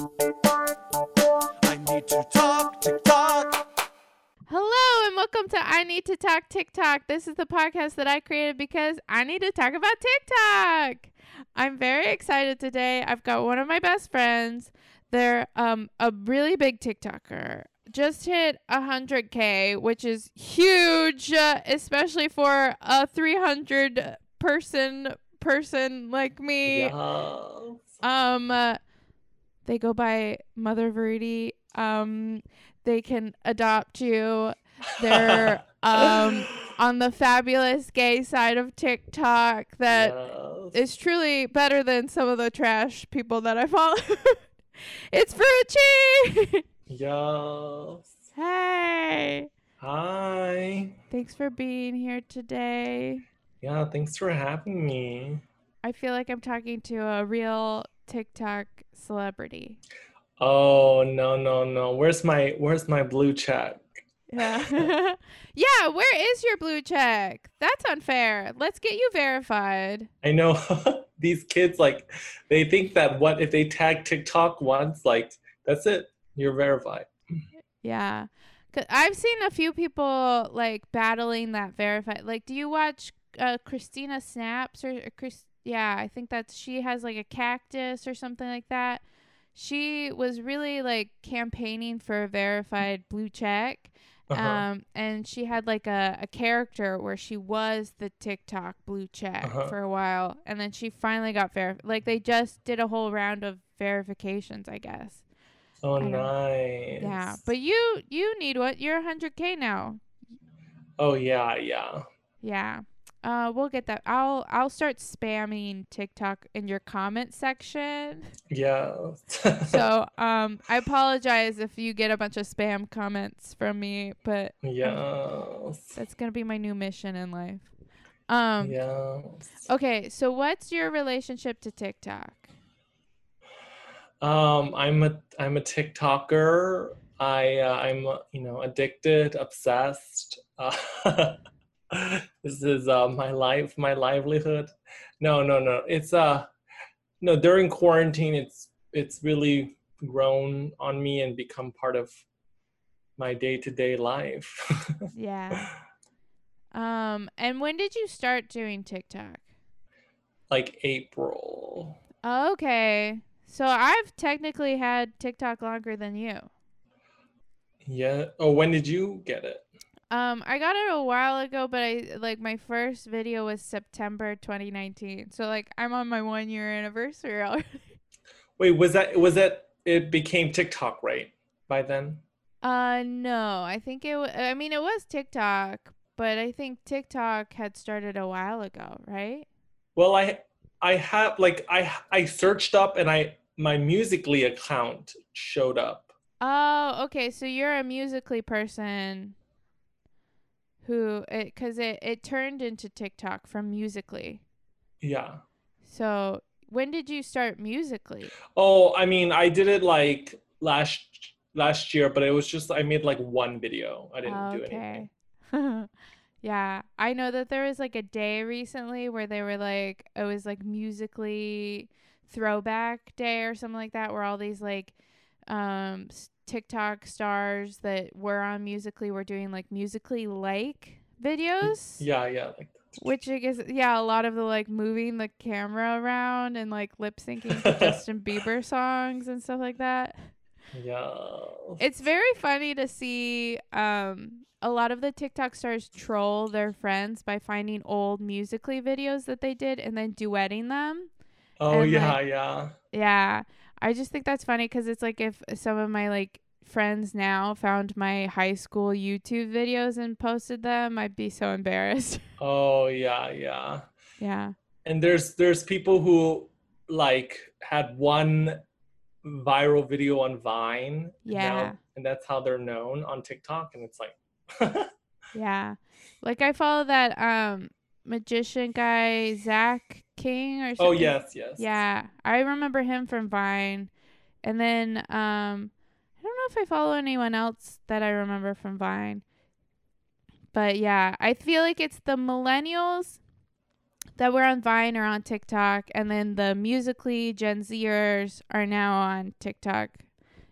I need to talk TikTok. Hello and welcome to I Need to Talk TikTok. This is the podcast that I created because I need to talk about TikTok. I'm very excited today. I've got one of my best friends. They're um a really big TikToker. Just hit 100k, which is huge, uh, especially for a 300 person person like me. Yes. Um, uh, they go by Mother Verity. Um, they can adopt you. They're um on the fabulous gay side of TikTok that Yes. is truly better than some of the trash people that I follow. it's Frucci. Yes. hey, Hi. thanks for being here today. Yeah, thanks for having me. I feel like I'm talking to a real TikTok celebrity. Oh, no, no, no. Where's my where's my blue check? Yeah. yeah, where is your blue check? That's unfair. Let's get you verified. I know these kids like they think that what if they tag TikTok once, like that's it. You're verified. Yeah. 'Cause I've seen a few people like battling that verified. Like, do you watch uh, Christina Snaps or, or Chris? Yeah, I think that's she has like a cactus or something like that. She was really like campaigning for a verified blue check. Uh-huh. Um, and she had like a, a character where she was the TikTok blue check Uh-huh. for a while, and then she finally got verified. Like they just did a whole round of verifications, I guess. oh, I know. nice. Yeah, but you you need what? You're 100k now. Oh, yeah, yeah. Yeah. Uh, we'll get that. I'll I'll start spamming TikTok in your comment section. Yeah. So um, I apologize if you get a bunch of spam comments from me, but yeah, that's gonna be my new mission in life. Um. Yes. Okay, so what's your relationship to TikTok? Um, I'm a I'm a TikToker. I uh, I'm you know addicted, obsessed. Uh, this is uh, my life, my livelihood. No, no, no. It's uh no during quarantine. It's it's really grown on me and become part of my day to day life. Yeah. Um, and when did you start doing TikTok? like April. Okay. So I've technically had TikTok longer than you. Yeah. Oh, when did you get it? Um, I got it a while ago, but I like my first video was September 2019. So like I'm on my one year anniversary already. Wait, was that was that it became TikTok right by then? Uh, no, I think it. wa- I mean, it was TikTok, but I think TikTok had started a while ago, right? Well, I I have like I I searched up and I my Musically account showed up. Oh, okay. So you're a musically person who it because it it turned into TikTok from musically. Yeah. So when did you start musically? Oh, I mean, I did it like last last year, but it was just I made like one video. I didn't do anything. Okay. yeah, I know that there was like a day recently where they were like it was like musically throwback day or something like that where all these like um TikTok stars that were on musically were doing like musically like videos. Yeah, yeah, like Which I guess yeah, a lot of the like moving the camera around and like lip syncing to Justin Bieber songs and stuff like that. yeah. It's very funny to see um a lot of the TikTok stars troll their friends by finding old musically videos that they did and then duetting them. Oh and, yeah, like- yeah. Yeah. I just think that's funny cuz it's like if some of my like friends now found my high school YouTube videos and posted them, I'd be so embarrassed. Oh yeah, yeah. yeah. And there's there's people who like had one viral video on Vine. and now- Yeah. and that's how they're known on TikTok. And it's like Yeah. Like I follow that um magician guy Zach King or something. Oh yes, yes. Yeah, I remember him from Vine. And then um I don't know if I follow anyone else that I remember from Vine. But yeah, I feel like it's the millennials that were on Vine or on TikTok, and then the musically Gen Zers are now on TikTok,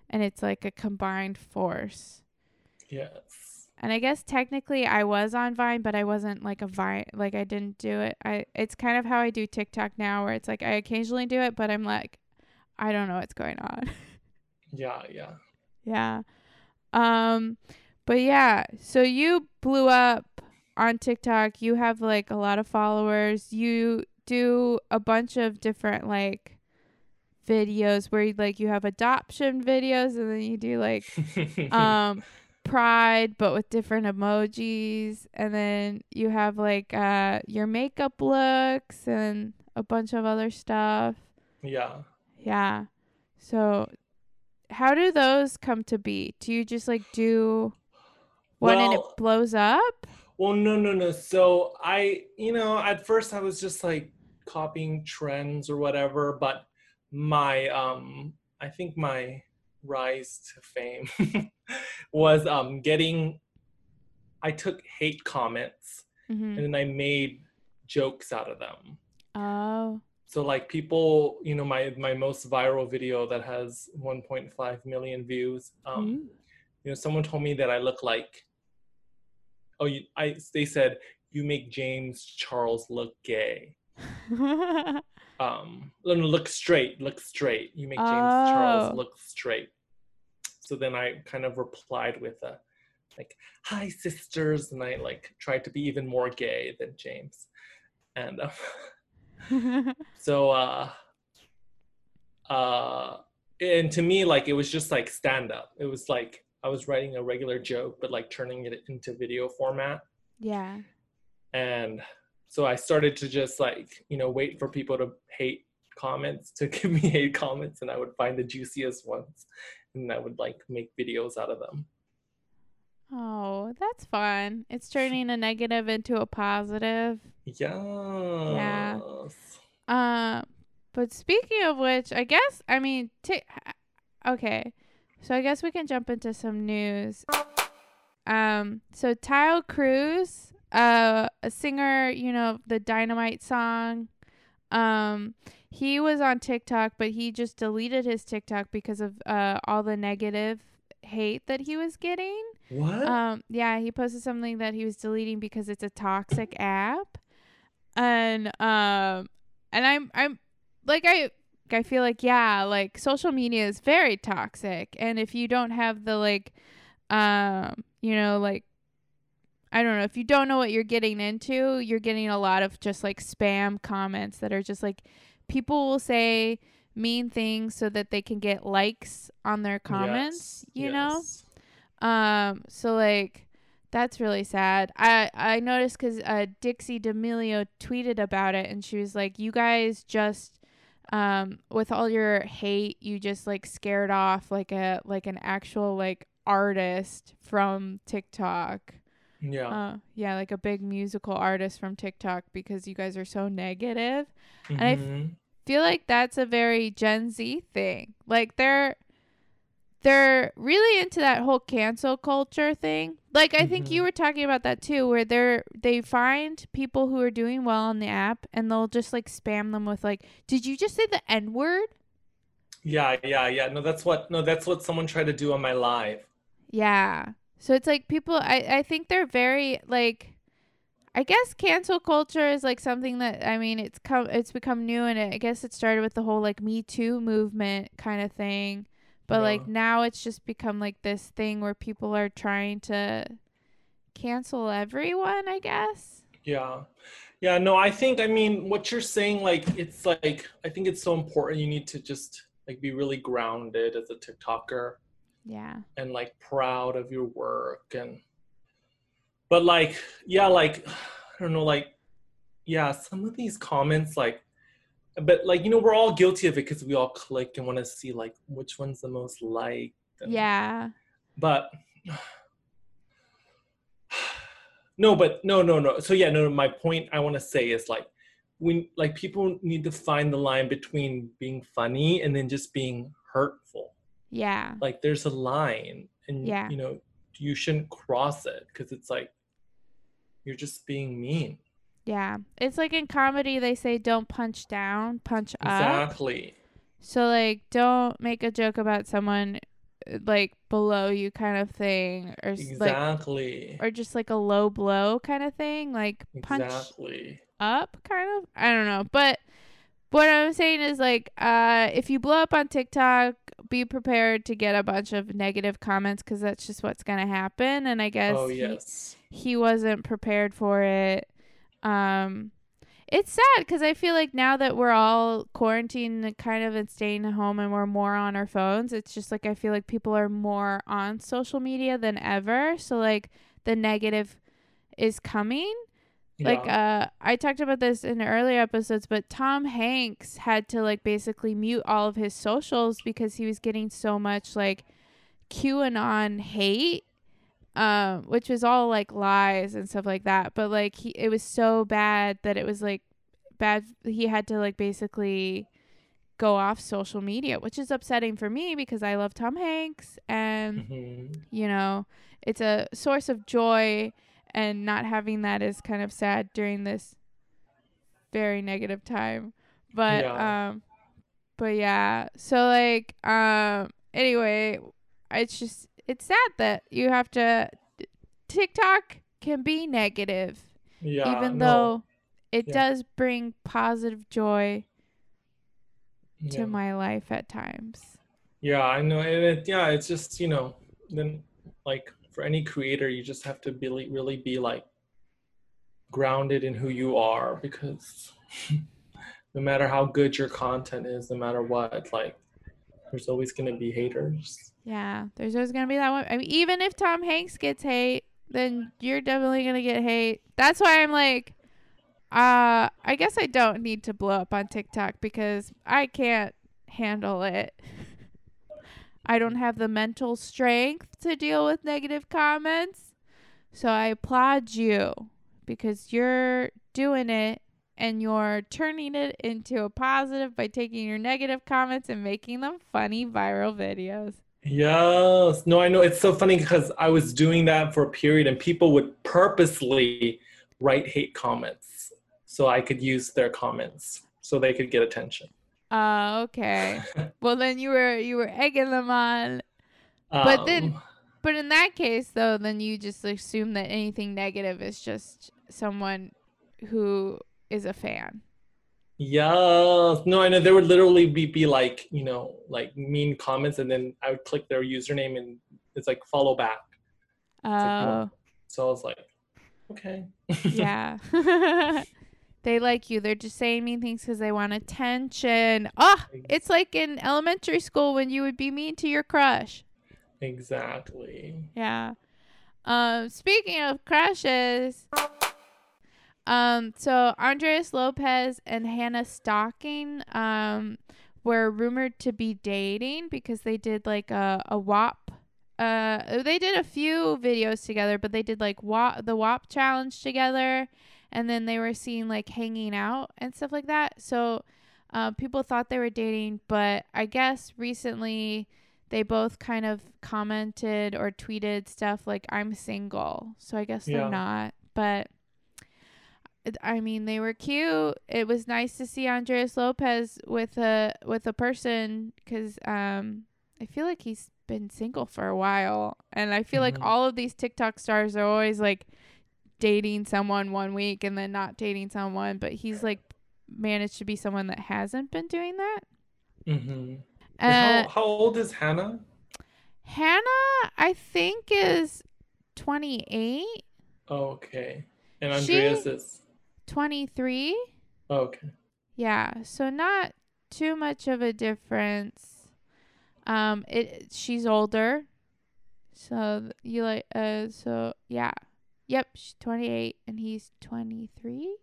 and it's like a combined force. Yes. And I guess technically I was on Vine, but I wasn't like a Vine like I didn't do it. I it's kind of how I do TikTok now where it's like I occasionally do it, but I'm like I don't know what's going on. Yeah, yeah. yeah. Um but yeah, so you blew up on TikTok. You have like a lot of followers. You do a bunch of different like videos where you, like you have adoption videos and then you do like um pride but with different emojis. And then you have like uh your makeup looks and a bunch of other stuff. Yeah. yeah. So how do those come to be? Do you just like do one and it blows up? Well, no, no, no. So I, you know, at first I was just like copying trends or whatever, but my, um, I think my rise to fame was um getting. I took hate comments mm-hmm. and then I made jokes out of them. oh So like people, you know, my my most viral video that has 1.5 million views. Um, Ooh. you know, someone told me that I look like. Oh, you, I they said you make James Charles look gay. Um, look straight, look straight. You make James Oh. Charles look straight. So then I kind of replied with a, like, "Hi sisters," and I like tried to be even more gay than James, and uh, so uh, uh, and to me like it was just like stand up. It was like I was writing a regular joke, but like turning it into video format. Yeah. And so i started to just like you know wait for people to hate comments to give me hate comments and i would find the juiciest ones and i would like make videos out of them. Oh that's fun. It's turning a negative into a positive. Yes. Um, but speaking of which, I guess I mean, t- okay, so I guess we can jump into some news. Um, so Taio Cruz, uh, a singer, you know, the Dynamite song, um, he was on TikTok, but he just deleted his TikTok because of uh all the negative hate that he was getting. what Um, yeah, he posted something that he was deleting because it's a toxic app, and um, and I'm I'm like I I feel like yeah, like social media is very toxic, and if you don't have the like, um, you know, like. I don't know. If you don't know what you're getting into, you're getting a lot of just like spam comments that are just like people will say mean things so that they can get likes on their comments, Yes, you know? Um, so like that's really sad. I I noticed because uh, Dixie D'Amelio tweeted about it, and she was like, "You guys just, um, with all your hate, you just like scared off like a like an actual like artist from TikTok. Yeah Uh, yeah, like a big musical artist from TikTok because you guys are so negative. I f- Mhm. feel like that's a very Gen Z thing. Like they're they're really into that whole cancel culture thing. Like I think you Mhm. were talking about that too, where they're they find people who are doing well on the app and they'll just like spam them with like, "Did you just say the N word?" yeah yeah yeah no that's what no that's what someone tried to do on my live Yeah. So it's like people I I think they're very like I guess cancel culture is like something that I mean it's come it's become new and it, I guess it started with the whole like Me Too movement kind of thing. But like now it's just become like this thing where people are trying to cancel everyone, I guess. Yeah. Yeah, no, I think I mean what you're saying like it's like I think it's so important you need to just like be really grounded as a TikToker Yeah. and like proud of your work and but like yeah, like I don't know like yeah, some of these comments like but like you know we're all guilty of it because we all click and want to see like which one's the most liked. and- Yeah. but no but no no no so yeah no no, my point i want to say is like when like people need to find the line between being funny and then just being hurtful Yeah. like there's a line and Yeah. you know you shouldn't cross it because it's like you're just being mean Yeah. It's like in comedy they say don't punch down, punch up. Exactly. So like don't make a joke about someone uh, like below you kind of thing or s- like or just like a low blow kind of thing, like punch Exactly. up kind of. I don't know. But what I'm saying is like uh if you blow up on TikTok, be prepared to get a bunch of negative comments cuz that's just what's going to happen and I guess Oh he- yes. he wasn't prepared for it. Um, it's sad because I feel like now that we're all quarantined and kind of and staying home and we're more on our phones, it's just like I feel like people are more on social media than ever. So like the negative is coming. Like uh I talked about this in earlier episodes, but Tom Hanks had to like basically mute all of his socials because he was getting so much like QAnon hate um which was all like lies and stuff like that but like he it was so bad that it was like bad he had to like basically go off social media which is upsetting for me because I love Tom Hanks and Mhm. you know it's a source of joy and not having that is kind of sad during this very negative time but Yeah. um but yeah so like um anyway it's just it's sad that you have to TikTok can be negative Yeah. even no, though it Yeah. does bring positive joy to yeah. my life at times Yeah, I know. And it, yeah, it's just, you know, then like for any creator, you just have to really, really be like grounded in who you are because no matter how good your content is, no matter what, like there's always going to be haters. Yeah, there's always gonna be that one. I mean, even if Tom Hanks gets hate, then you're definitely gonna get hate. That's why I'm like, uh, I guess I don't need to blow up on TikTok because I can't handle it. I don't have the mental strength to deal with negative comments. So I applaud you because you're doing it and you're turning it into a positive by taking your negative comments and making them funny viral videos. Yes. No, I know. It's so funny because I was doing that for a period and people would purposely write hate comments so I could use their comments so they could get attention. Uh, okay. Well, then you were you were egging them on. But then- Um, But in that case, though, then you just assume that anything negative is just someone who is a fan. Yes. No, I know there would literally be, be like, you know, like mean comments and then I would click their username and it's like follow back. Oh, like, So I was like, okay. yeah. they like you. They're just saying mean things because they want attention. Oh, it's like in elementary school when you would be mean to your crush. exactly. Yeah. Um, speaking of crushes, um, so Andres Lopez and Hannah Stocking, um, were rumored to be dating because they did like a a WAP. Uh, they did a few videos together, but they did like WAP, the WAP challenge together, and then they were seen like hanging out and stuff like that. So, uh, people thought they were dating, but I guess recently they both kind of commented or tweeted stuff like I'm single. So I guess Yeah. they're not. But I mean, they were cute. It was nice to see Andres Lopez with a with a person cuz um I feel like he's been single for a while and I feel like Mhm. all of these TikTok stars are always like dating someone one week and then not dating someone, but he's like managed to be someone that hasn't been doing that. Mm-hmm. Uh, how, how old is Hannah? Hannah, I think, is 28, Oh, okay. And She- Andreas is 23. oh, okay. Yeah, so not too much of a difference. Um, it she's older, so you like uh, so yeah, yep, she's 28 and he's 23.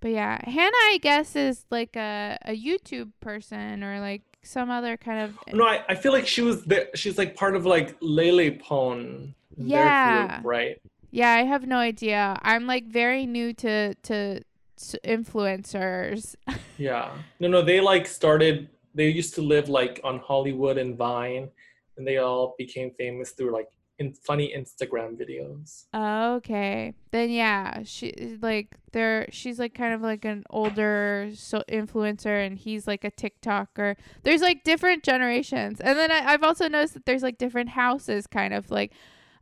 But yeah, Hannah, I guess, is like a a YouTube person or like some other kind of No, I, I feel like she was there. She's like part of like Lele Pon. Yeah. Group, right? Yeah, I have no idea. I'm like very new to to, to influencers. Yeah. No, no, they like started, they used to live like on Hollywood and Vine, and they all became famous through like in funny Instagram videos. Okay. Then yeah, she like they're she's like kind of like an older so influencer and he's like a TikToker. There's like different generations. And then I, I've also noticed that there's like different houses kind of like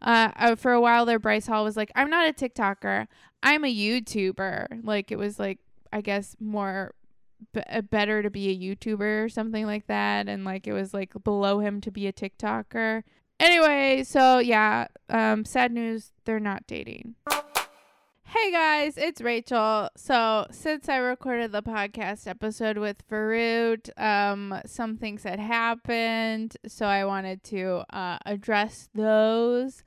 uh, uh for a while there Bryce Hall was like I'm not a TikToker. I'm a YouTuber. Like it was like I guess more b- uh, better to be a YouTuber or something like that and like it was like below him to be a TikToker. Anyway, so yeah, um, sad news, they're not dating. Hey guys, it's Rachel. So since I recorded the podcast episode with Farut, um, some things had happened, so I wanted to uh, address those.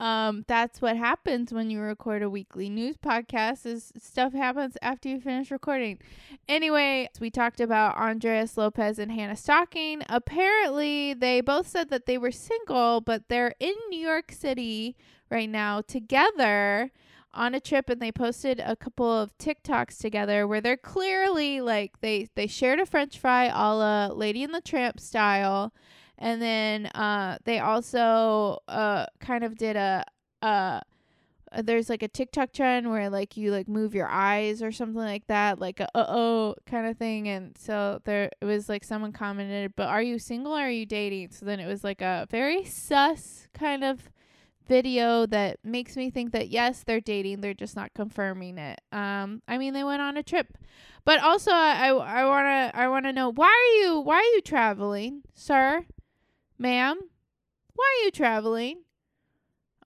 Um, that's what happens when you record a weekly news podcast is stuff happens after you finish recording. Anyway, we talked about Andres Lopez and Hannah Stocking. Apparently, they both said that they were single, but they're in New York City right now together on a trip and they posted a couple of TikToks together where they're clearly like they they shared a french fry a la Lady in the Tramp style and then uh, they also uh, kind of did a uh, there's like a TikTok trend where like you like move your eyes or something like that, like a uh oh kind of thing. And so there it was like someone commented, "But are you single or are you dating?" So then it was like a very sus kind of video that makes me think that yes, they're dating, they're just not confirming it. Um, I mean they went on a trip, but also I I wanna I wanna know why are you why are you traveling, sir? Ma'am, why are you traveling?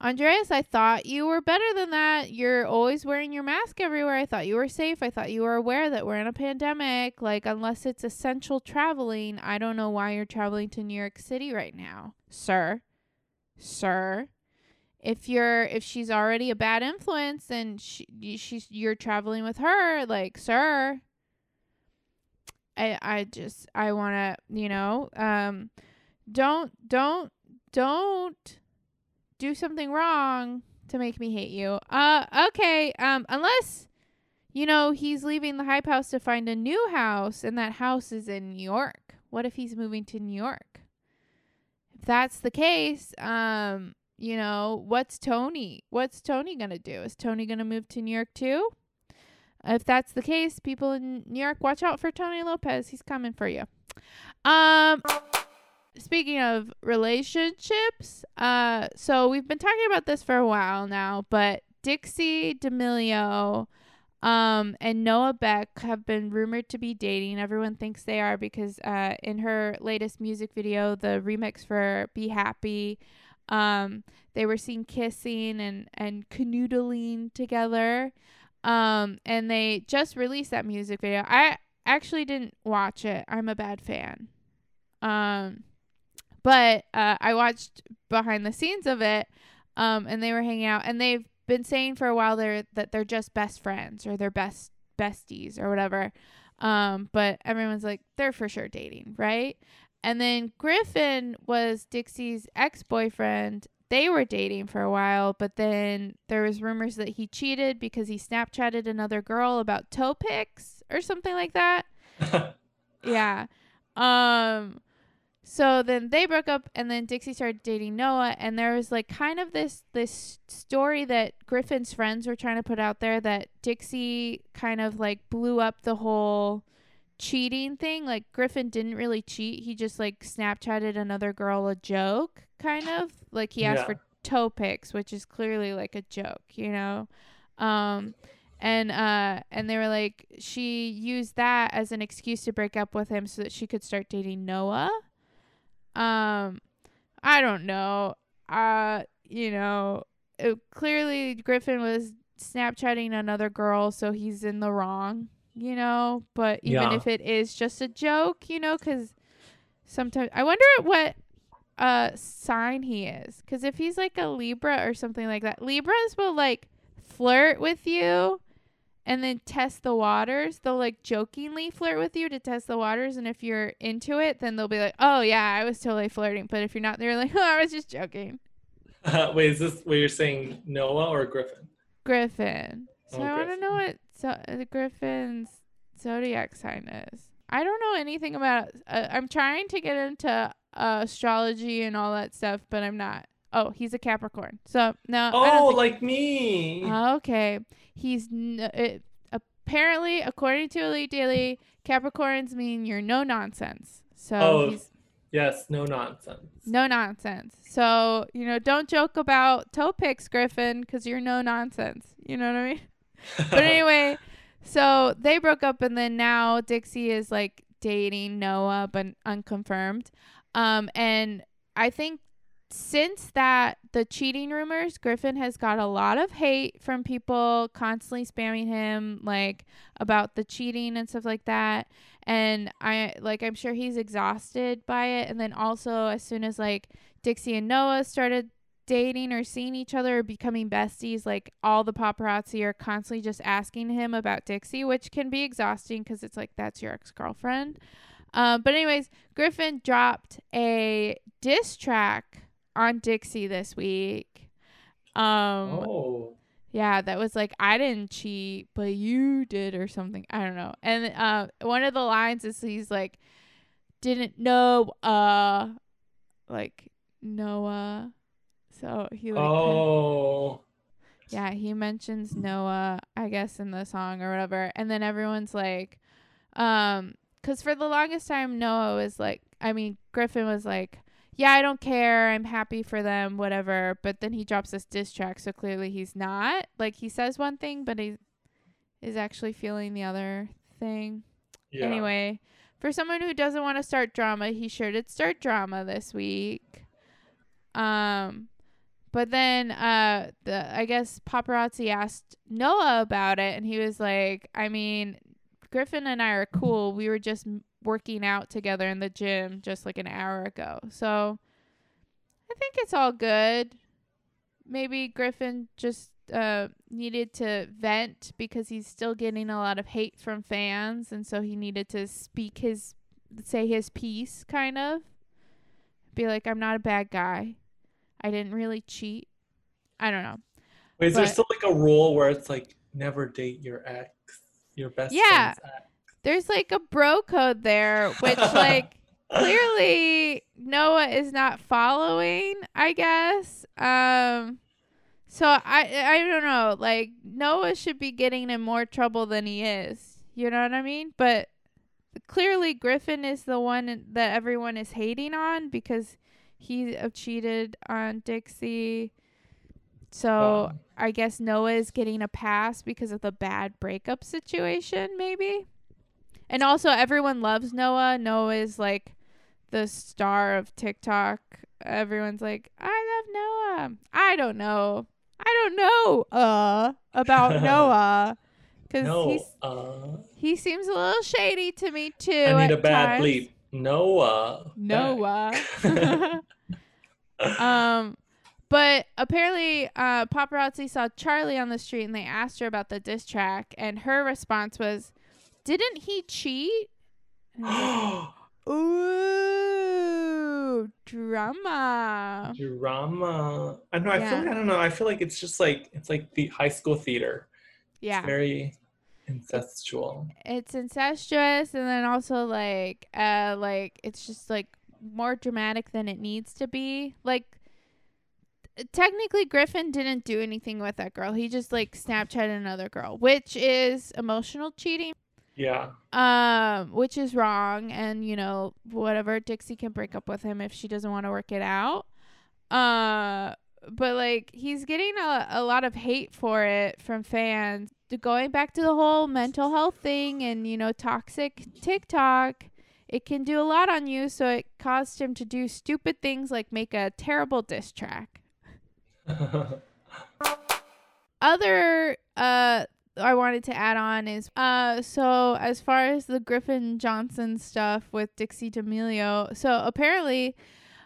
Andreas, I thought you were better than that. You're always wearing your mask everywhere. I thought you were safe. I thought you were aware that we're in a pandemic. Like, unless it's essential traveling, I don't know why you're traveling to New York City right now, sir. Sir. If you're if she's already a bad influence and she she's you're traveling with her, like, sir. I I just I want to, you know, um don't don't don't do something wrong to make me hate you. Uh okay, um unless you know he's leaving the hype house to find a new house and that house is in New York. What if he's moving to New York? If that's the case, um you know, what's Tony? What's Tony going to do? Is Tony going to move to New York too? If that's the case, people in New York, watch out for Tony Lopez. He's coming for you. Um speaking of relationships, uh, so we've been talking about this for a while now, but Dixie D'Amelio um, and Noah Beck have been rumored to be dating. Everyone thinks they are because uh, in her latest music video, the remix for Be Happy, um, they were seen kissing and, and canoodling together. Um, and they just released that music video. I actually didn't watch it. I'm a bad fan. Um, but uh, I watched behind the scenes of it, um, and they were hanging out, and they've been saying for a while they're that they're just best friends or they're best besties or whatever. Um, but everyone's like they're for sure dating, right? And then Griffin was Dixie's ex boyfriend. They were dating for a while, but then there was rumors that he cheated because he Snapchatted another girl about toe pics or something like that. yeah. Um so then they broke up and then Dixie started dating Noah and there was like kind of this this story that Griffin's friends were trying to put out there that Dixie kind of like blew up the whole cheating thing. Like Griffin didn't really cheat. He just like Snapchatted another girl a joke kind of. Like he asked Yeah. for toe pics, which is clearly like a joke, you know. Um and uh and they were like she used that as an excuse to break up with him so that she could start dating Noah. Um I don't know. Uh you know, it, clearly Griffin was Snapchatting another girl so he's in the wrong, you know, but even Yeah. if it is just a joke, you know, cuz sometimes I wonder what uh sign he is cuz if he's like a Libra or something like that. Libras will like flirt with you and then test the waters. They'll like jokingly flirt with you to test the waters, and if you're into it, then they'll be like, "Oh yeah, I was totally flirting." But if you're not, they're like, "Oh, I was just joking." Wait, is this what you're saying, Noah or Griffin? Griffin. So Oh, I want to know what so- uh, Griffin's zodiac sign is. I don't know anything about. Uh, I'm trying to get into uh, astrology and all that stuff, but I'm not. Oh, he's a Capricorn. So no. Don't Oh, think- like me. Okay. He's n- it, apparently, according to Elite Daily, Capricorns mean you're no nonsense. So Oh. he's yes, no nonsense. no nonsense. So, you know, don't joke about toe picks, Griffin, because you're no nonsense. You know what I mean? But anyway, so they broke up, and then now Dixie is like dating Noah, but unconfirmed. Um, and I think since that the cheating rumors, Griffin has got a lot of hate from people constantly spamming him like about the cheating and stuff like that. And I like I'm sure he's exhausted by it. And then also as soon as like Dixie and Noah started dating or seeing each other or becoming besties, like all the paparazzi are constantly just asking him about Dixie, which can be exhausting because it's like that's your ex girlfriend. Um, but anyways, Griffin dropped a diss track on Dixie this week. Um, oh. yeah, that was like I didn't cheat, but you did or something. I don't know. And uh one of the lines is he's like didn't know uh like Noah. So he like kinda- Oh. yeah, he mentions Noah, I guess, in the song or whatever. And then everyone's like, um, because for the longest time, Noah was like, I mean, Griffin was like, yeah, I don't care. I'm happy for them, whatever. But then he drops this diss track. So clearly he's not. Like, he says one thing, but he is actually feeling the other thing. Yeah. Anyway, for someone who doesn't want to start drama, he sure did start drama this week. Um, but then uh, the I guess paparazzi asked Noah about it, and he was like, "I mean, Griffin and I are cool. We were just working out together in the gym just like an hour ago, so I think it's all good. Maybe Griffin just." Uh, needed to vent because he's still getting a lot of hate from fans, and so he needed to speak his, say his piece, kind of. Be like, I'm not a bad guy. I didn't really cheat. I don't know. Wait, is there still like a rule where it's like never date your ex, your best Yeah. friend's ex? There's like a bro code there, which like clearly Noah is not following, I guess. Um so I I don't know, like Noah should be getting in more trouble than he is. You know what I mean? But clearly Griffin is the one that everyone is hating on because he uh, cheated on Dixie. So Um, I guess Noah is getting a pass because of the bad breakup situation, maybe. And also, everyone loves Noah. Noah is like the star of TikTok. Everyone's like, I love Noah. I don't know. I don't know uh about Noah because no, he's uh, he seems a little shady to me too. I need a bad times. bleep. Noah. Noah. um, but apparently, uh, paparazzi saw Charlie on the street and they asked her about the diss track, and her response was, "Didn't he cheat?" And I was like, Ooh, drama. Drama. I know. I feel like I don't know. I feel like it's just like it's like the high school theater. Yeah. It's very incestual. it's incestuous and then also like uh like it's just like more dramatic than it needs to be like technically griffin didn't do anything with that girl he just like snapchatted another girl which is emotional cheating Yeah. um which is wrong and you know whatever dixie can break up with him if she doesn't want to work it out. Uh but like he's getting a, a lot of hate for it from fans. Going back to the whole mental health thing and you know toxic tiktok it can do a lot on you so it caused him to do stupid things like make a terrible diss track. Other uh I wanted to add on is uh so as far as the Griffin Johnson stuff with Dixie D'Amelio, so apparently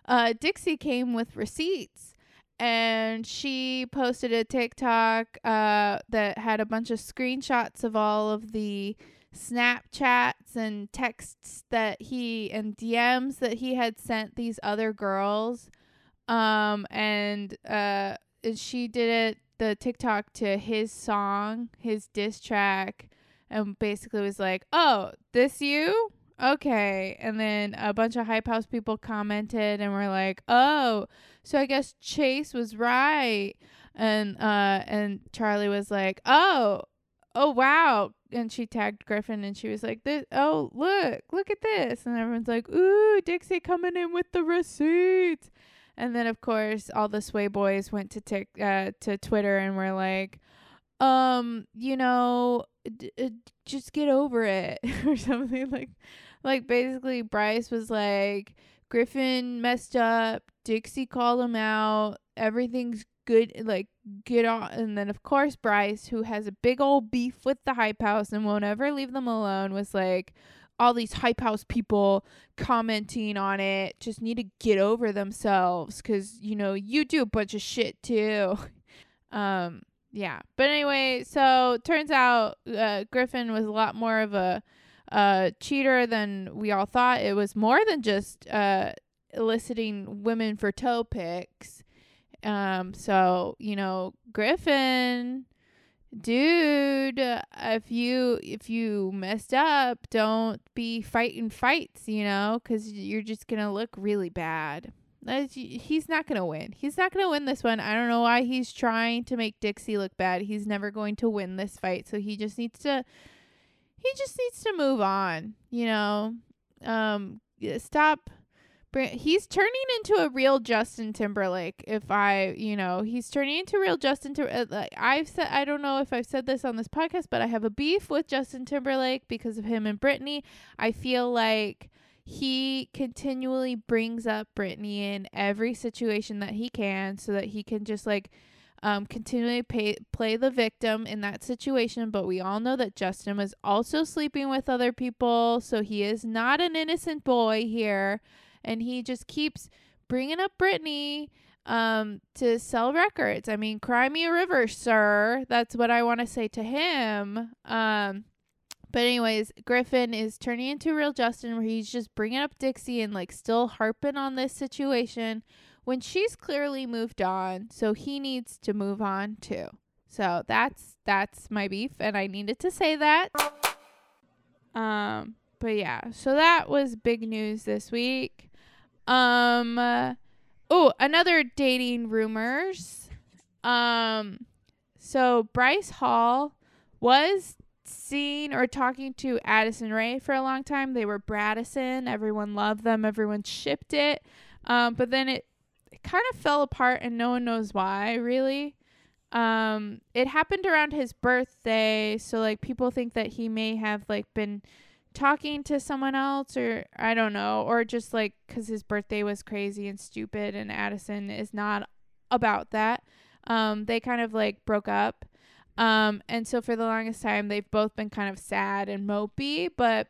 uh Dixie came with receipts and she posted a TikTok uh that had a bunch of screenshots of all of the Snapchats and texts that he and DMs that he had sent these other girls. Um and uh she did it the TikTok to his song, his diss track, and basically was like, "Oh, this you? okay. And then a bunch of Hype House people commented and were like, oh, so I guess Chase was right. And uh and Charlie was like, oh, oh wow. And she tagged Griffin and she was like, this, oh look, look at this. And everyone's like, ooh, Dixie coming in with the receipts. And then of course all the Sway boys went to tic- uh, to Twitter and were like, um, you know, d- uh, just get over it or something like like basically Bryce was like Griffin messed up, Dixie called him out, everything's good like get on and then of course Bryce who has a big old beef with the hype house and won't ever leave them alone was like all these hype house people commenting on it just need to get over themselves cuz you know you do a bunch of shit too. um yeah. But anyway, so turns out uh, Griffin was a lot more of a uh, cheater than we all thought. It was more than just uh, eliciting women for toe pics. Um, so you know, Griffin, dude, if you if you messed up, don't be fighting fights. You know, because you're just gonna look really bad. He's not to win. He's not to win this one. I don't know why he's trying to make Dixie look bad. He's never going to win this fight. So he just needs to he just needs to move on, you know. Um stop he's turning into a real Justin Timberlake. If I, you know, he's turning into real Justin Timberlake. Uh, I've said, I don't know if I've said this on this podcast, but I have a beef with Justin Timberlake because of him and Britney. I feel like he continually brings up Britney in every situation that he can so that he can just like um, continually pay, play the victim in that situation. But we all know that Justin was also sleeping with other people. So he is not an innocent boy here. And he just keeps bringing up Britney um, to sell records. I mean, cry me a river, sir. That's what I want to say to him. Um, but anyways, Griffin is turning into real Justin where he's just bringing up Dixie and like still harping on this situation when she's clearly moved on. So he needs to move on too. So that's that's my beef and I needed to say that. Um but yeah, so that was big news this week. Um uh, oh, another dating rumors. Um so Bryce Hall was seen or talking to Addison Rae for a long time. They were Bradison. Everyone loved them. Everyone shipped it. Um, but then it, it kind of fell apart and no one knows why, really. Um, it happened around his birthday. So, like, people think that he may have, like, been talking to someone else or I don't know. Or just, like, because his birthday was crazy and stupid and Addison is not about that. Um, they kind of, like, broke up. Um, and so for the longest time, they've both been kind of sad and mopey. But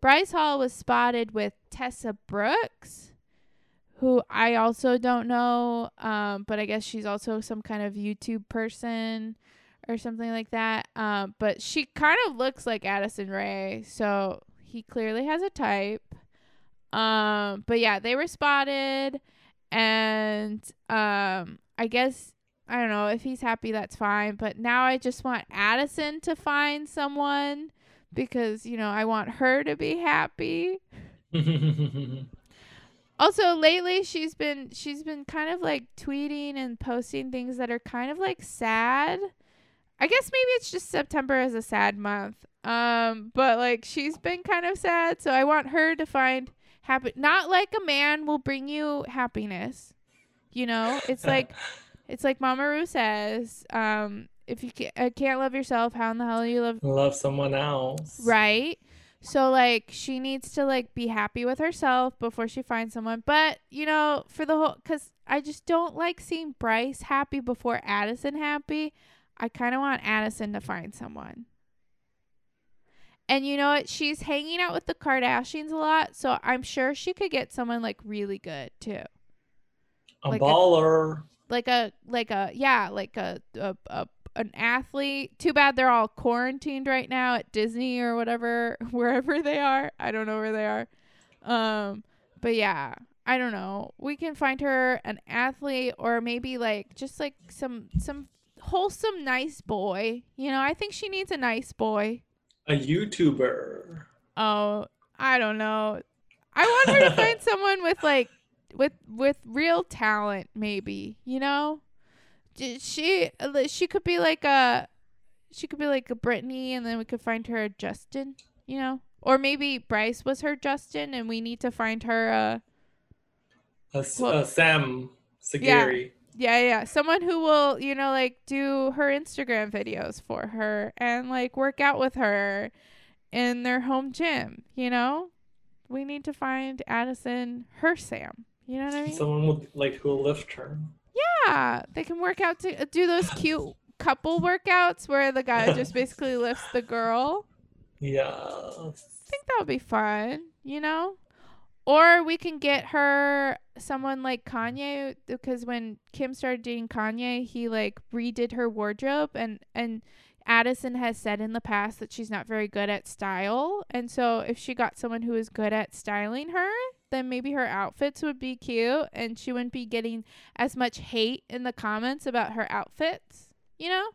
Bryce Hall was spotted with Tessa Brooks, who I also don't know, um, but I guess she's also some kind of YouTube person or something like that. Um, but she kind of looks like Addison Rae, so he clearly has a type. Um, but yeah, they were spotted, and um, I guess I don't know. If he's happy, that's fine. But now I just want Addison to find someone because, you know, I want her to be happy. also, lately she's been she's been kind of like tweeting and posting things that are kind of like sad. I guess maybe it's just September is a sad month. Um, but like she's been kind of sad, so I want her to find happy not like a man will bring you happiness. You know? It's like it's like Mama Ru says, um, if you can't, uh, can't love yourself, how in the hell do you love love someone else? Right. So like she needs to like be happy with herself before she finds someone. But you know, for the whole, cause I just don't like seeing Bryce happy before Addison happy. I kind of want Addison to find someone. And you know what? She's hanging out with the Kardashians a lot, so I'm sure she could get someone like really good too. A like baller. A, like a like a yeah like a, a, a an athlete. Too bad they're all quarantined right now at Disney or whatever wherever they are. I don't know where they are. Um but yeah, I don't know. We can find her an athlete or maybe like just like some some wholesome nice boy. You know, I think she needs a nice boy. A YouTuber. Oh, I don't know. I want her to find someone with like with with real talent maybe, you know? She uh, she could be like a she could be like a Brittany and then we could find her a Justin, you know? Or maybe Bryce was her Justin and we need to find her a S- Well- uh, Sam Asghari. Yeah, yeah. Yeah. Someone who will, you know, like do her Instagram videos for her and like work out with her in their home gym, you know? We need to find Addison her Sam. You know what I mean? Someone with like who will lift her. yeah. They can work out to uh, do those cute couple workouts where the guy just basically lifts the girl. Yeah. I think that would be fun, you know? Or we can get her someone like Kanye because when Kim started dating Kanye, he like redid her wardrobe and and Addison has said in the past that she's not very good at style. And so if she got someone who is good at styling her, then maybe her outfits would be cute and she wouldn't be getting as much hate in the comments about her outfits, you know?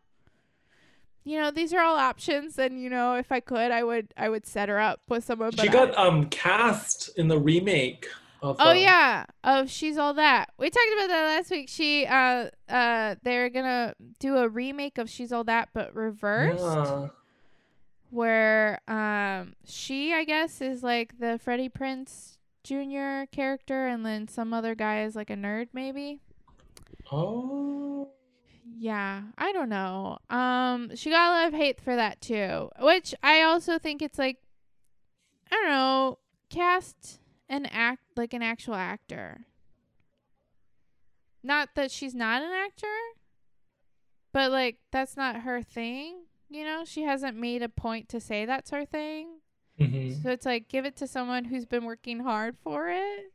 You know, these are all options and you know, if I could, I would I would set her up with someone but She I- got um cast in the remake of Oh um, yeah, of she's all that. We talked about that last week. She uh uh they're gonna do a remake of She's All That but reversed, Yeah. where um she I guess is like the Freddie Prinze Jr. character, and then some other guy is like a nerd maybe. Oh. Yeah, I don't know. Um, she got a lot of hate for that too, which I also think it's like, I don't know, cast an act like an actual actor. Not that she's not an actor, but like that's not her thing. You know, she hasn't made a point to say that's her thing. hmm So it's like give it to someone who's been working hard for it.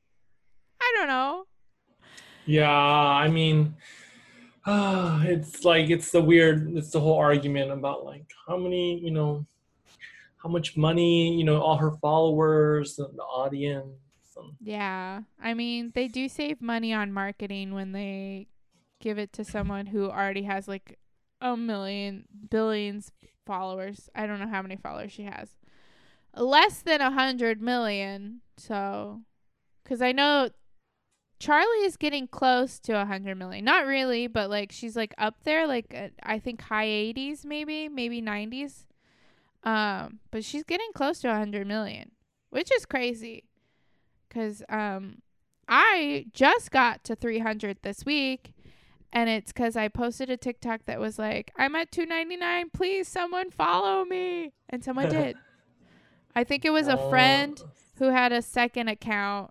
I don't know. Yeah, I mean, it's like it's the weird, it's the whole argument about like how many, you know, how much money, you know, all her followers and the audience. And, Yeah. I mean, they do save money on marketing when they give it to someone who already has like a million, billions followers. I don't know how many followers she has. Less than a hundred million. So, because I know Charli is getting close to a hundred million. Not really, but like she's like up there, like uh, I think high 80s, maybe, maybe 90s. Um, but she's getting close to a hundred million, which is crazy. Cause um, I just got to 300 this week, and it's cause I posted a TikTok that was like, "I'm at 2.99. Please, someone follow me," and someone did. I think it was a Oh, friend who had a second account.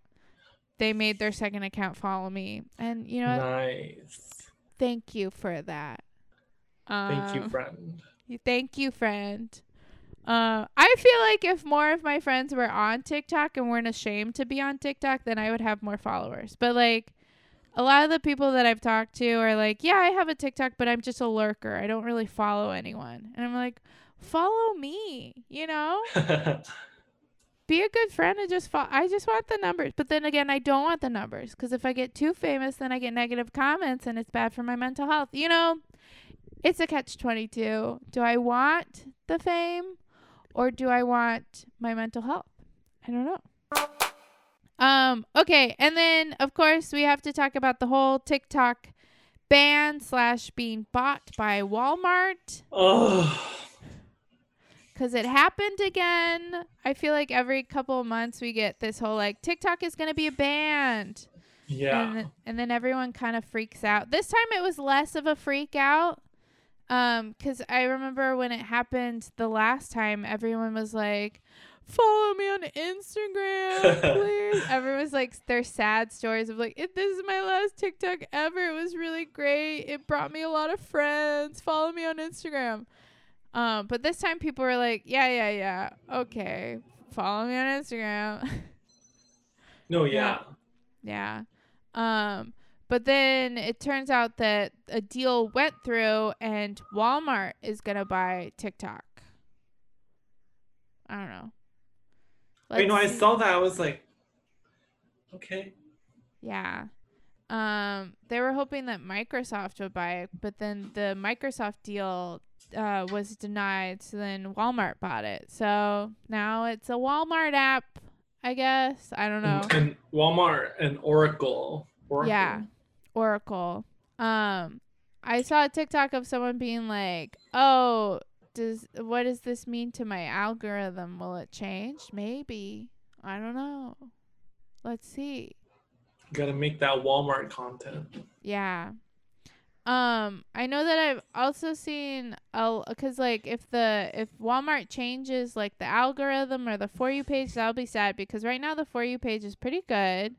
They made their second account follow me, and you know. Nice. thank you for that. Thank you, Um, friend. you- Thank you, friend. Uh, I feel like if more of my friends were on TikTok and weren't ashamed to be on TikTok, then I would have more followers. But like, a lot of the people that I've talked to are like, "Yeah, I have a TikTok, but I'm just a lurker. I don't really follow anyone." And I'm like, "Follow me, you know? Be a good friend and just follow. I just want the numbers." But then again, I don't want the numbers because if I get too famous, then I get negative comments and it's bad for my mental health. You know, it's a catch 22. Do I want the fame or do I want my mental health? I don't know. Um okay, and then of course we have to talk about the whole TikTok ban slash being bought by Walmart oh, because it happened again. I feel like every couple of months we get this whole like TikTok is gonna be banned. yeah. And, th- and then everyone kind of freaks out. This time it was less of a freak out. Um, cause I remember when it happened the last time, everyone was like, "Follow me on Instagram, please." everyone was like their sad stories of like, "It- "This is my last TikTok ever. It was really great. It brought me a lot of friends. Follow me on Instagram." Um, but this time people were like, "Yeah, yeah, yeah. Okay, follow me on Instagram." no, yeah. yeah. Yeah. Um, but then it turns out that a deal went through and Walmart is going to buy TikTok. I don't know. Wait, no, I saw that. I was like, okay. Yeah. Um, they were hoping that Microsoft would buy it, but then the Microsoft deal uh, was denied. So then Walmart bought it. So now it's a Walmart app. I guess. I don't know. And, Walmart and Oracle. Oracle. Yeah. Oracle. Um I saw a TikTok of someone being like, "Oh, does what does this mean to my algorithm? Will it change? Maybe. I don't know. Let's see." Got to make that Walmart content. Yeah. Um, I know that I've also seen a cuz like if the if Walmart changes like the algorithm or the for you page, that'll be sad because right now the for you page is pretty good.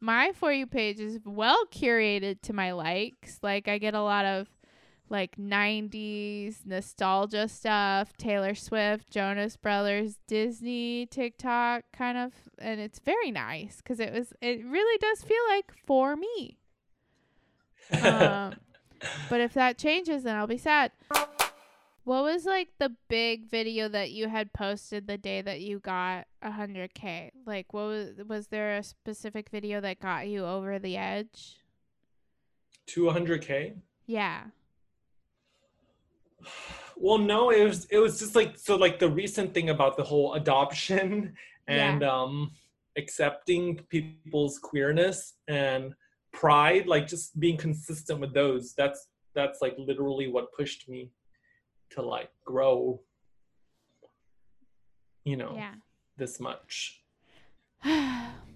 My for you page is well curated to my likes. Like I get a lot of like 90s nostalgia stuff, Taylor Swift, Jonas Brothers, Disney, TikTok kind of and it's very nice cuz it was it really does feel like for me. Um but if that changes, then I'll be sad. What was like the big video that you had posted the day that you got 100k? Like what was was there a specific video that got you over the edge? 200k. Yeah. Well, no, it was it was just like so like the recent thing about the whole adoption and um accepting people's queerness and pride like just being consistent with those that's that's like literally what pushed me to like grow you know Yeah. this much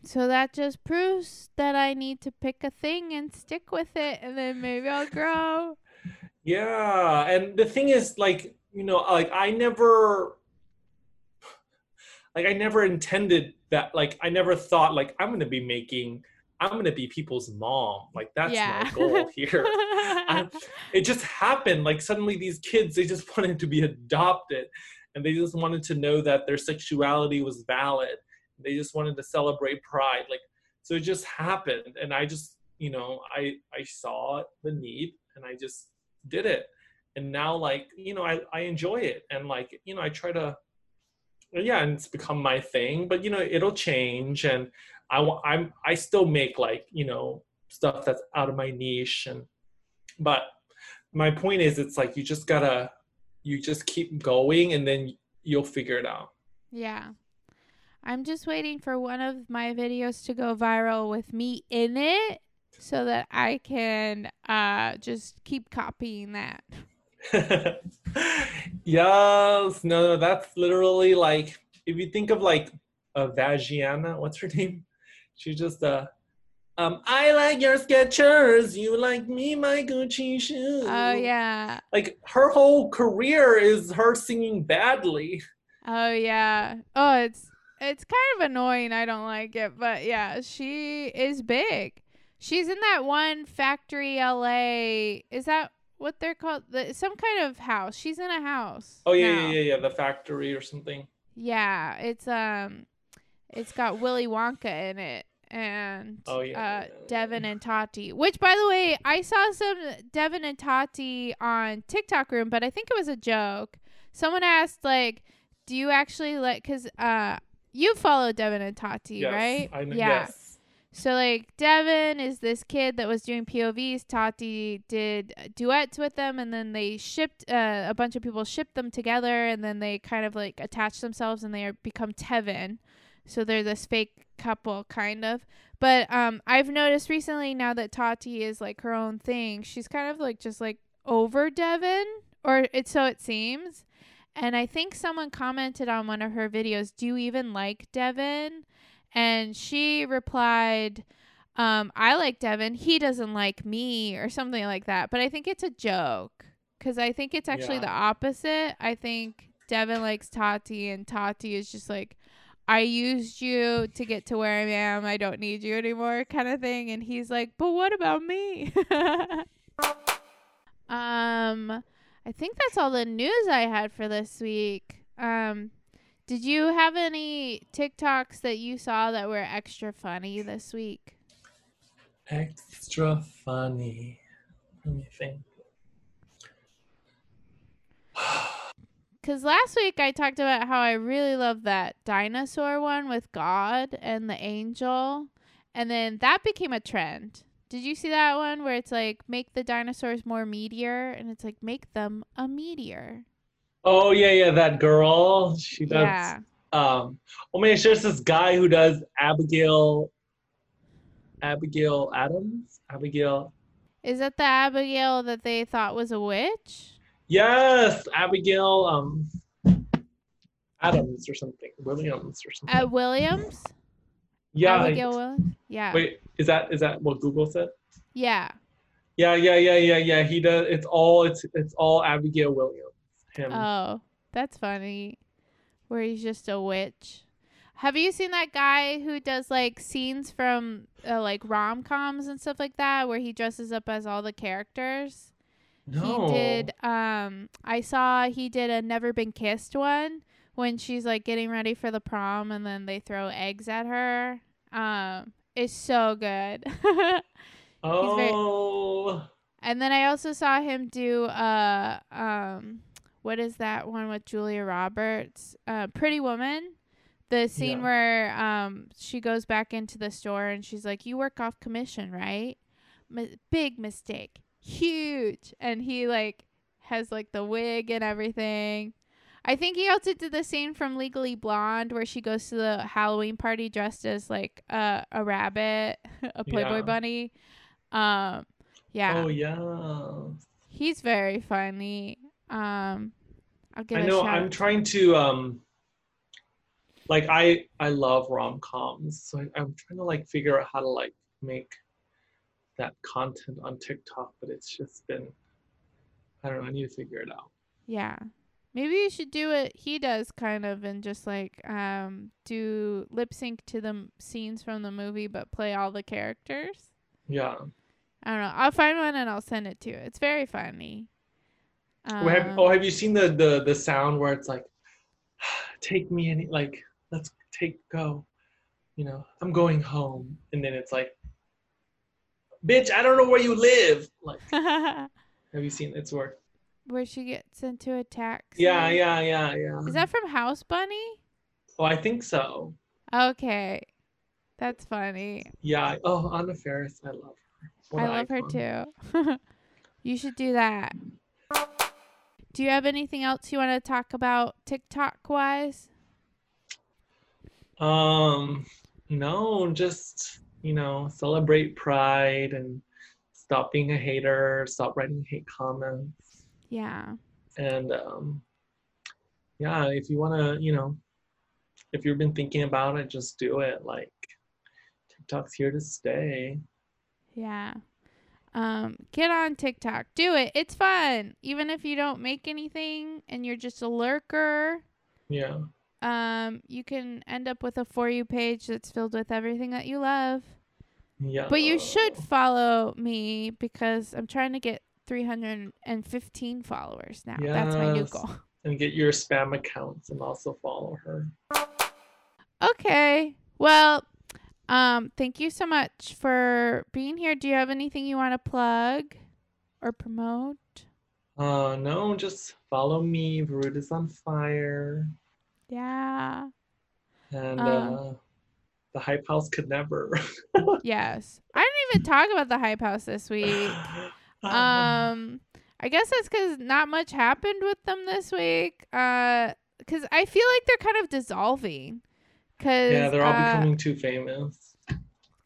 so that just proves that I need to pick a thing and stick with it and then maybe I'll grow. yeah and the thing is like you know like i never like i never intended that like i never thought like i'm gonna be making i'm gonna be people's mom. Like that's yeah. my goal here. I- it just happened. Like suddenly these kids they just wanted to be adopted and they just wanted to know that their sexuality was valid. They just wanted to celebrate pride. Like so it just happened and i just you know i i saw the need and i just did it. And now like you know i i enjoy it and like you know i try to yeah and it's become my thing but you know it'll change and i wa- i'm i still make like you know stuff that's out of my niche and but my point is it's like you just gotta you just keep going and then you'll figure it out Yeah. I'm just waiting for one of my videos to go viral with me in it so that I can uh just keep copying that. yes no no that's literally like if you think of like uh, vagiana what's her name she's just uh um i like your Skechers you like me my gucci shoes Oh yeah. like her whole career is her singing badly Oh yeah. Oh, it's it's kind of annoying. I don't like it, but yeah, she is big. She's in that one factory LA. Is that what they're called? The, some kind of house. She's in a house. oh yeah now. yeah yeah yeah the factory or something Yeah, it's um, it's got Willy Wonka in it and Oh, yeah, uh, yeah. Devin and Tati. Which, by the way, I saw some Devin and Tati on TikTok room, but I think it was a joke. Someone asked like, "Do you actually like?" Because uh, you follow Devin and Tati, yes, right? I know, yeah. yes So like Devin is this kid that was doing POVs. Tati did duets with them, and then they shipped uh, a bunch of people shipped them together, and then they kind of like attach themselves, and they are, become Tevin. So they're this fake couple, kind of. But um, I've noticed recently now that Tati is like her own thing, she's kind of like just like over Devin, or it's so it seems. And I think someone commented on one of her videos, "Do you even like Devin?" And she replied, um, I like Devin. He doesn't like me, or something like that. But I think it's a joke because I think it's actually Yeah. the opposite. I think Devin likes Tati, and Tati is just like, I used you to get to where I am. I don't need you anymore, kind of thing. And he's like, but what about me? um, I think that's all the news I had for this week. Um, did you have any TikToks that you saw that were extra funny this week? extra funny let me think Because last week I talked about how I really love that dinosaur one with God and the angel. And then that became a trend. Did you see that one where it's like, make the dinosaurs more meteor? And it's like, make them a meteor. oh yeah yeah that girl she does Yeah. Um, oh man, there's this guy who does Abigail, Abigail Adams, Abigail. Is that the Abigail that they thought was a witch? Yes, Abigail um, Adams or something, Williams or something. Uh, Williams? yeah. Abigail Williams? Yeah. Wait, is that is that what Google said? Yeah. Yeah, yeah, yeah, yeah, yeah. He does. It's all it's it's all Abigail Williams. Him. Oh, that's funny. Where he's just a witch. Have you seen that guy who does like scenes from uh, like rom coms and stuff like that, where he dresses up as all the characters? No. He did. Um, I saw he did a Never Been Kissed one when she's like getting ready for the prom, and then they throw eggs at her. Um, it's so good. very- Oh. And then I also saw him do uh um what is that one with Julia Roberts? Uh Pretty Woman. The scene Yeah. where um she goes back into the store and she's like, "You work off commission, right?" M- big mistake. Huge. And he like has like the wig and everything. I think he also did the scene from Legally Blonde where she goes to the Halloween party dressed as like uh, a rabbit, a Playboy Yeah. bunny. Um yeah. Oh yeah. He's very funny. Um, I'll give I a know. I'm trying to um. Like I I love rom coms, so I, I'm trying to like figure out how to like make that content on TikTok, but it's just been I don't know. I need to figure it out. yeah, maybe you should do what he does, kind of, and just like um do lip sync to the m- scenes from the movie, but play all the characters. Yeah. I don't know. I'll find one and I'll send it to you. It's very funny. Or have, Um, oh, have you seen the the the sound where it's like, take me any like let's take go, you know, I'm going home, and then it's like, bitch, I don't know where you live. Like, have you seen it's where? where she gets into a taxi. Yeah, yeah, yeah, yeah. Is that from House Bunny? Oh, I think so. Okay, that's funny. Yeah. Oh, Anna Faris, I love her. What I love her too. you should do that. Do you have anything else you want to talk about TikTok wise? Um, no, just you know, celebrate Pride and stop being a hater. Stop writing hate comments. Yeah. and um, yeah if you want to you know if you've been thinking about it just do it like tiktok's here to stay Yeah. Um, get on TikTok. Do it. It's fun. Even if you don't make anything and you're just a lurker, yeah um, you can end up with a for you page that's filled with everything that you love. yeah But you should follow me because I'm trying to get 315 followers now. That's my new goal. and get your spam accounts and also follow her Okay. Well, um, thank you so much for being here. Do you have anything you want to plug or promote? uh no just follow me Varud is on fire Yeah. and Um, uh the hype house could never Yes. I didn't even talk about the hype house this week. Um, I guess that's because not much happened with them this week. Uh, because I feel like they're kind of dissolving. Cause yeah they're all uh, becoming too famous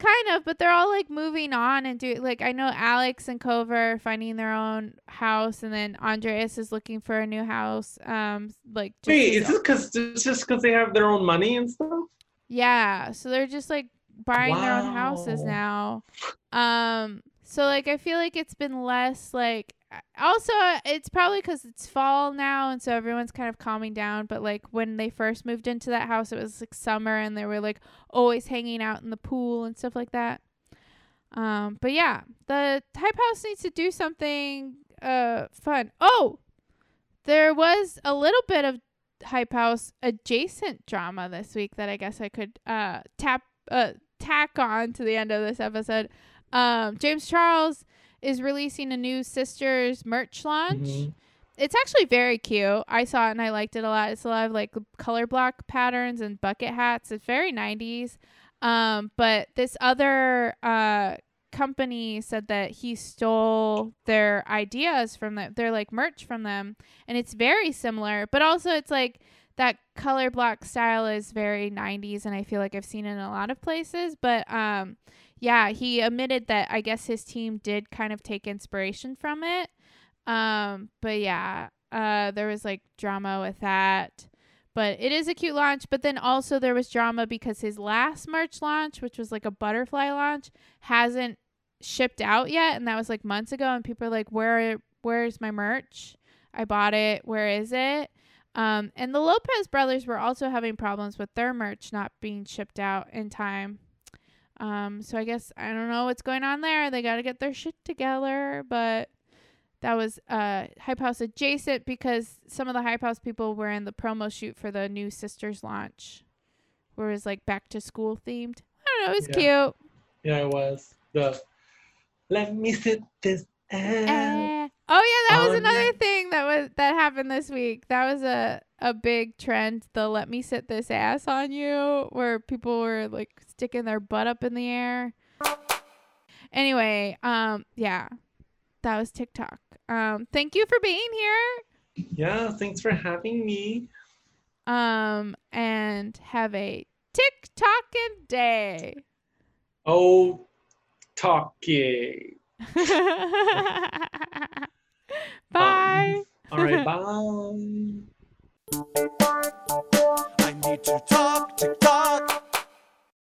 kind of, but they're all like moving on and do like I know Alex and Kouvr are finding their own house, and then Andreas is looking for a new house. Um, like just wait is this because it's just because they have their own money and stuff Yeah, so they're just like buying their own houses now. Um so like I feel like it's been less like also uh, it's probably cuz it's fall now and so everyone's kind of calming down, but like when they first moved into that house it was like summer and they were like always hanging out in the pool and stuff like that. Um but yeah, the hype house needs to do something uh fun. Oh, there was a little bit of hype house adjacent drama this week that I guess I could uh tap uh tack on to the end of this episode. Um James Charles is releasing a new sisters merch launch. Mhm. It's actually very cute. I saw it and I liked it a lot. It's a lot of like color block patterns and bucket hats. It's very 90s. Um but this other uh company said that he stole their ideas from them. They're like merch from them and it's very similar, but also it's like that color block style is very 90s and I feel like I've seen it in a lot of places, but um yeah, he admitted that I guess his team did kind of take inspiration from it. Um but yeah, uh there was like drama with that. But it is a cute launch, but then also there was drama because his last merch launch, which was like a butterfly launch, hasn't shipped out yet and that was like months ago and people are like where where's my merch? I bought it. Where is it? Um, and the Lopez brothers were also having problems with their merch not being shipped out in time. Um, so I guess I don't know what's going on there. They got to get their shit together, but that was uh Hype House adjacent because some of the Hype House people were in the promo shoot for the new Sisters launch, where it was like back to school themed. I don't know, it was cute. Yeah, it was the. Let me sit this Eh. Oh yeah, that was another yeah. thing that was that happened this week. That was a a big trend. The "Let me sit this ass on you," where people were like sticking their butt up in the air. Anyway, um, yeah, that was TikTok. Um, thank you for being here. Yeah, thanks for having me. Um, and have a TikToking day. Oh, talking. Bye. All right, bye. I need to talk to God.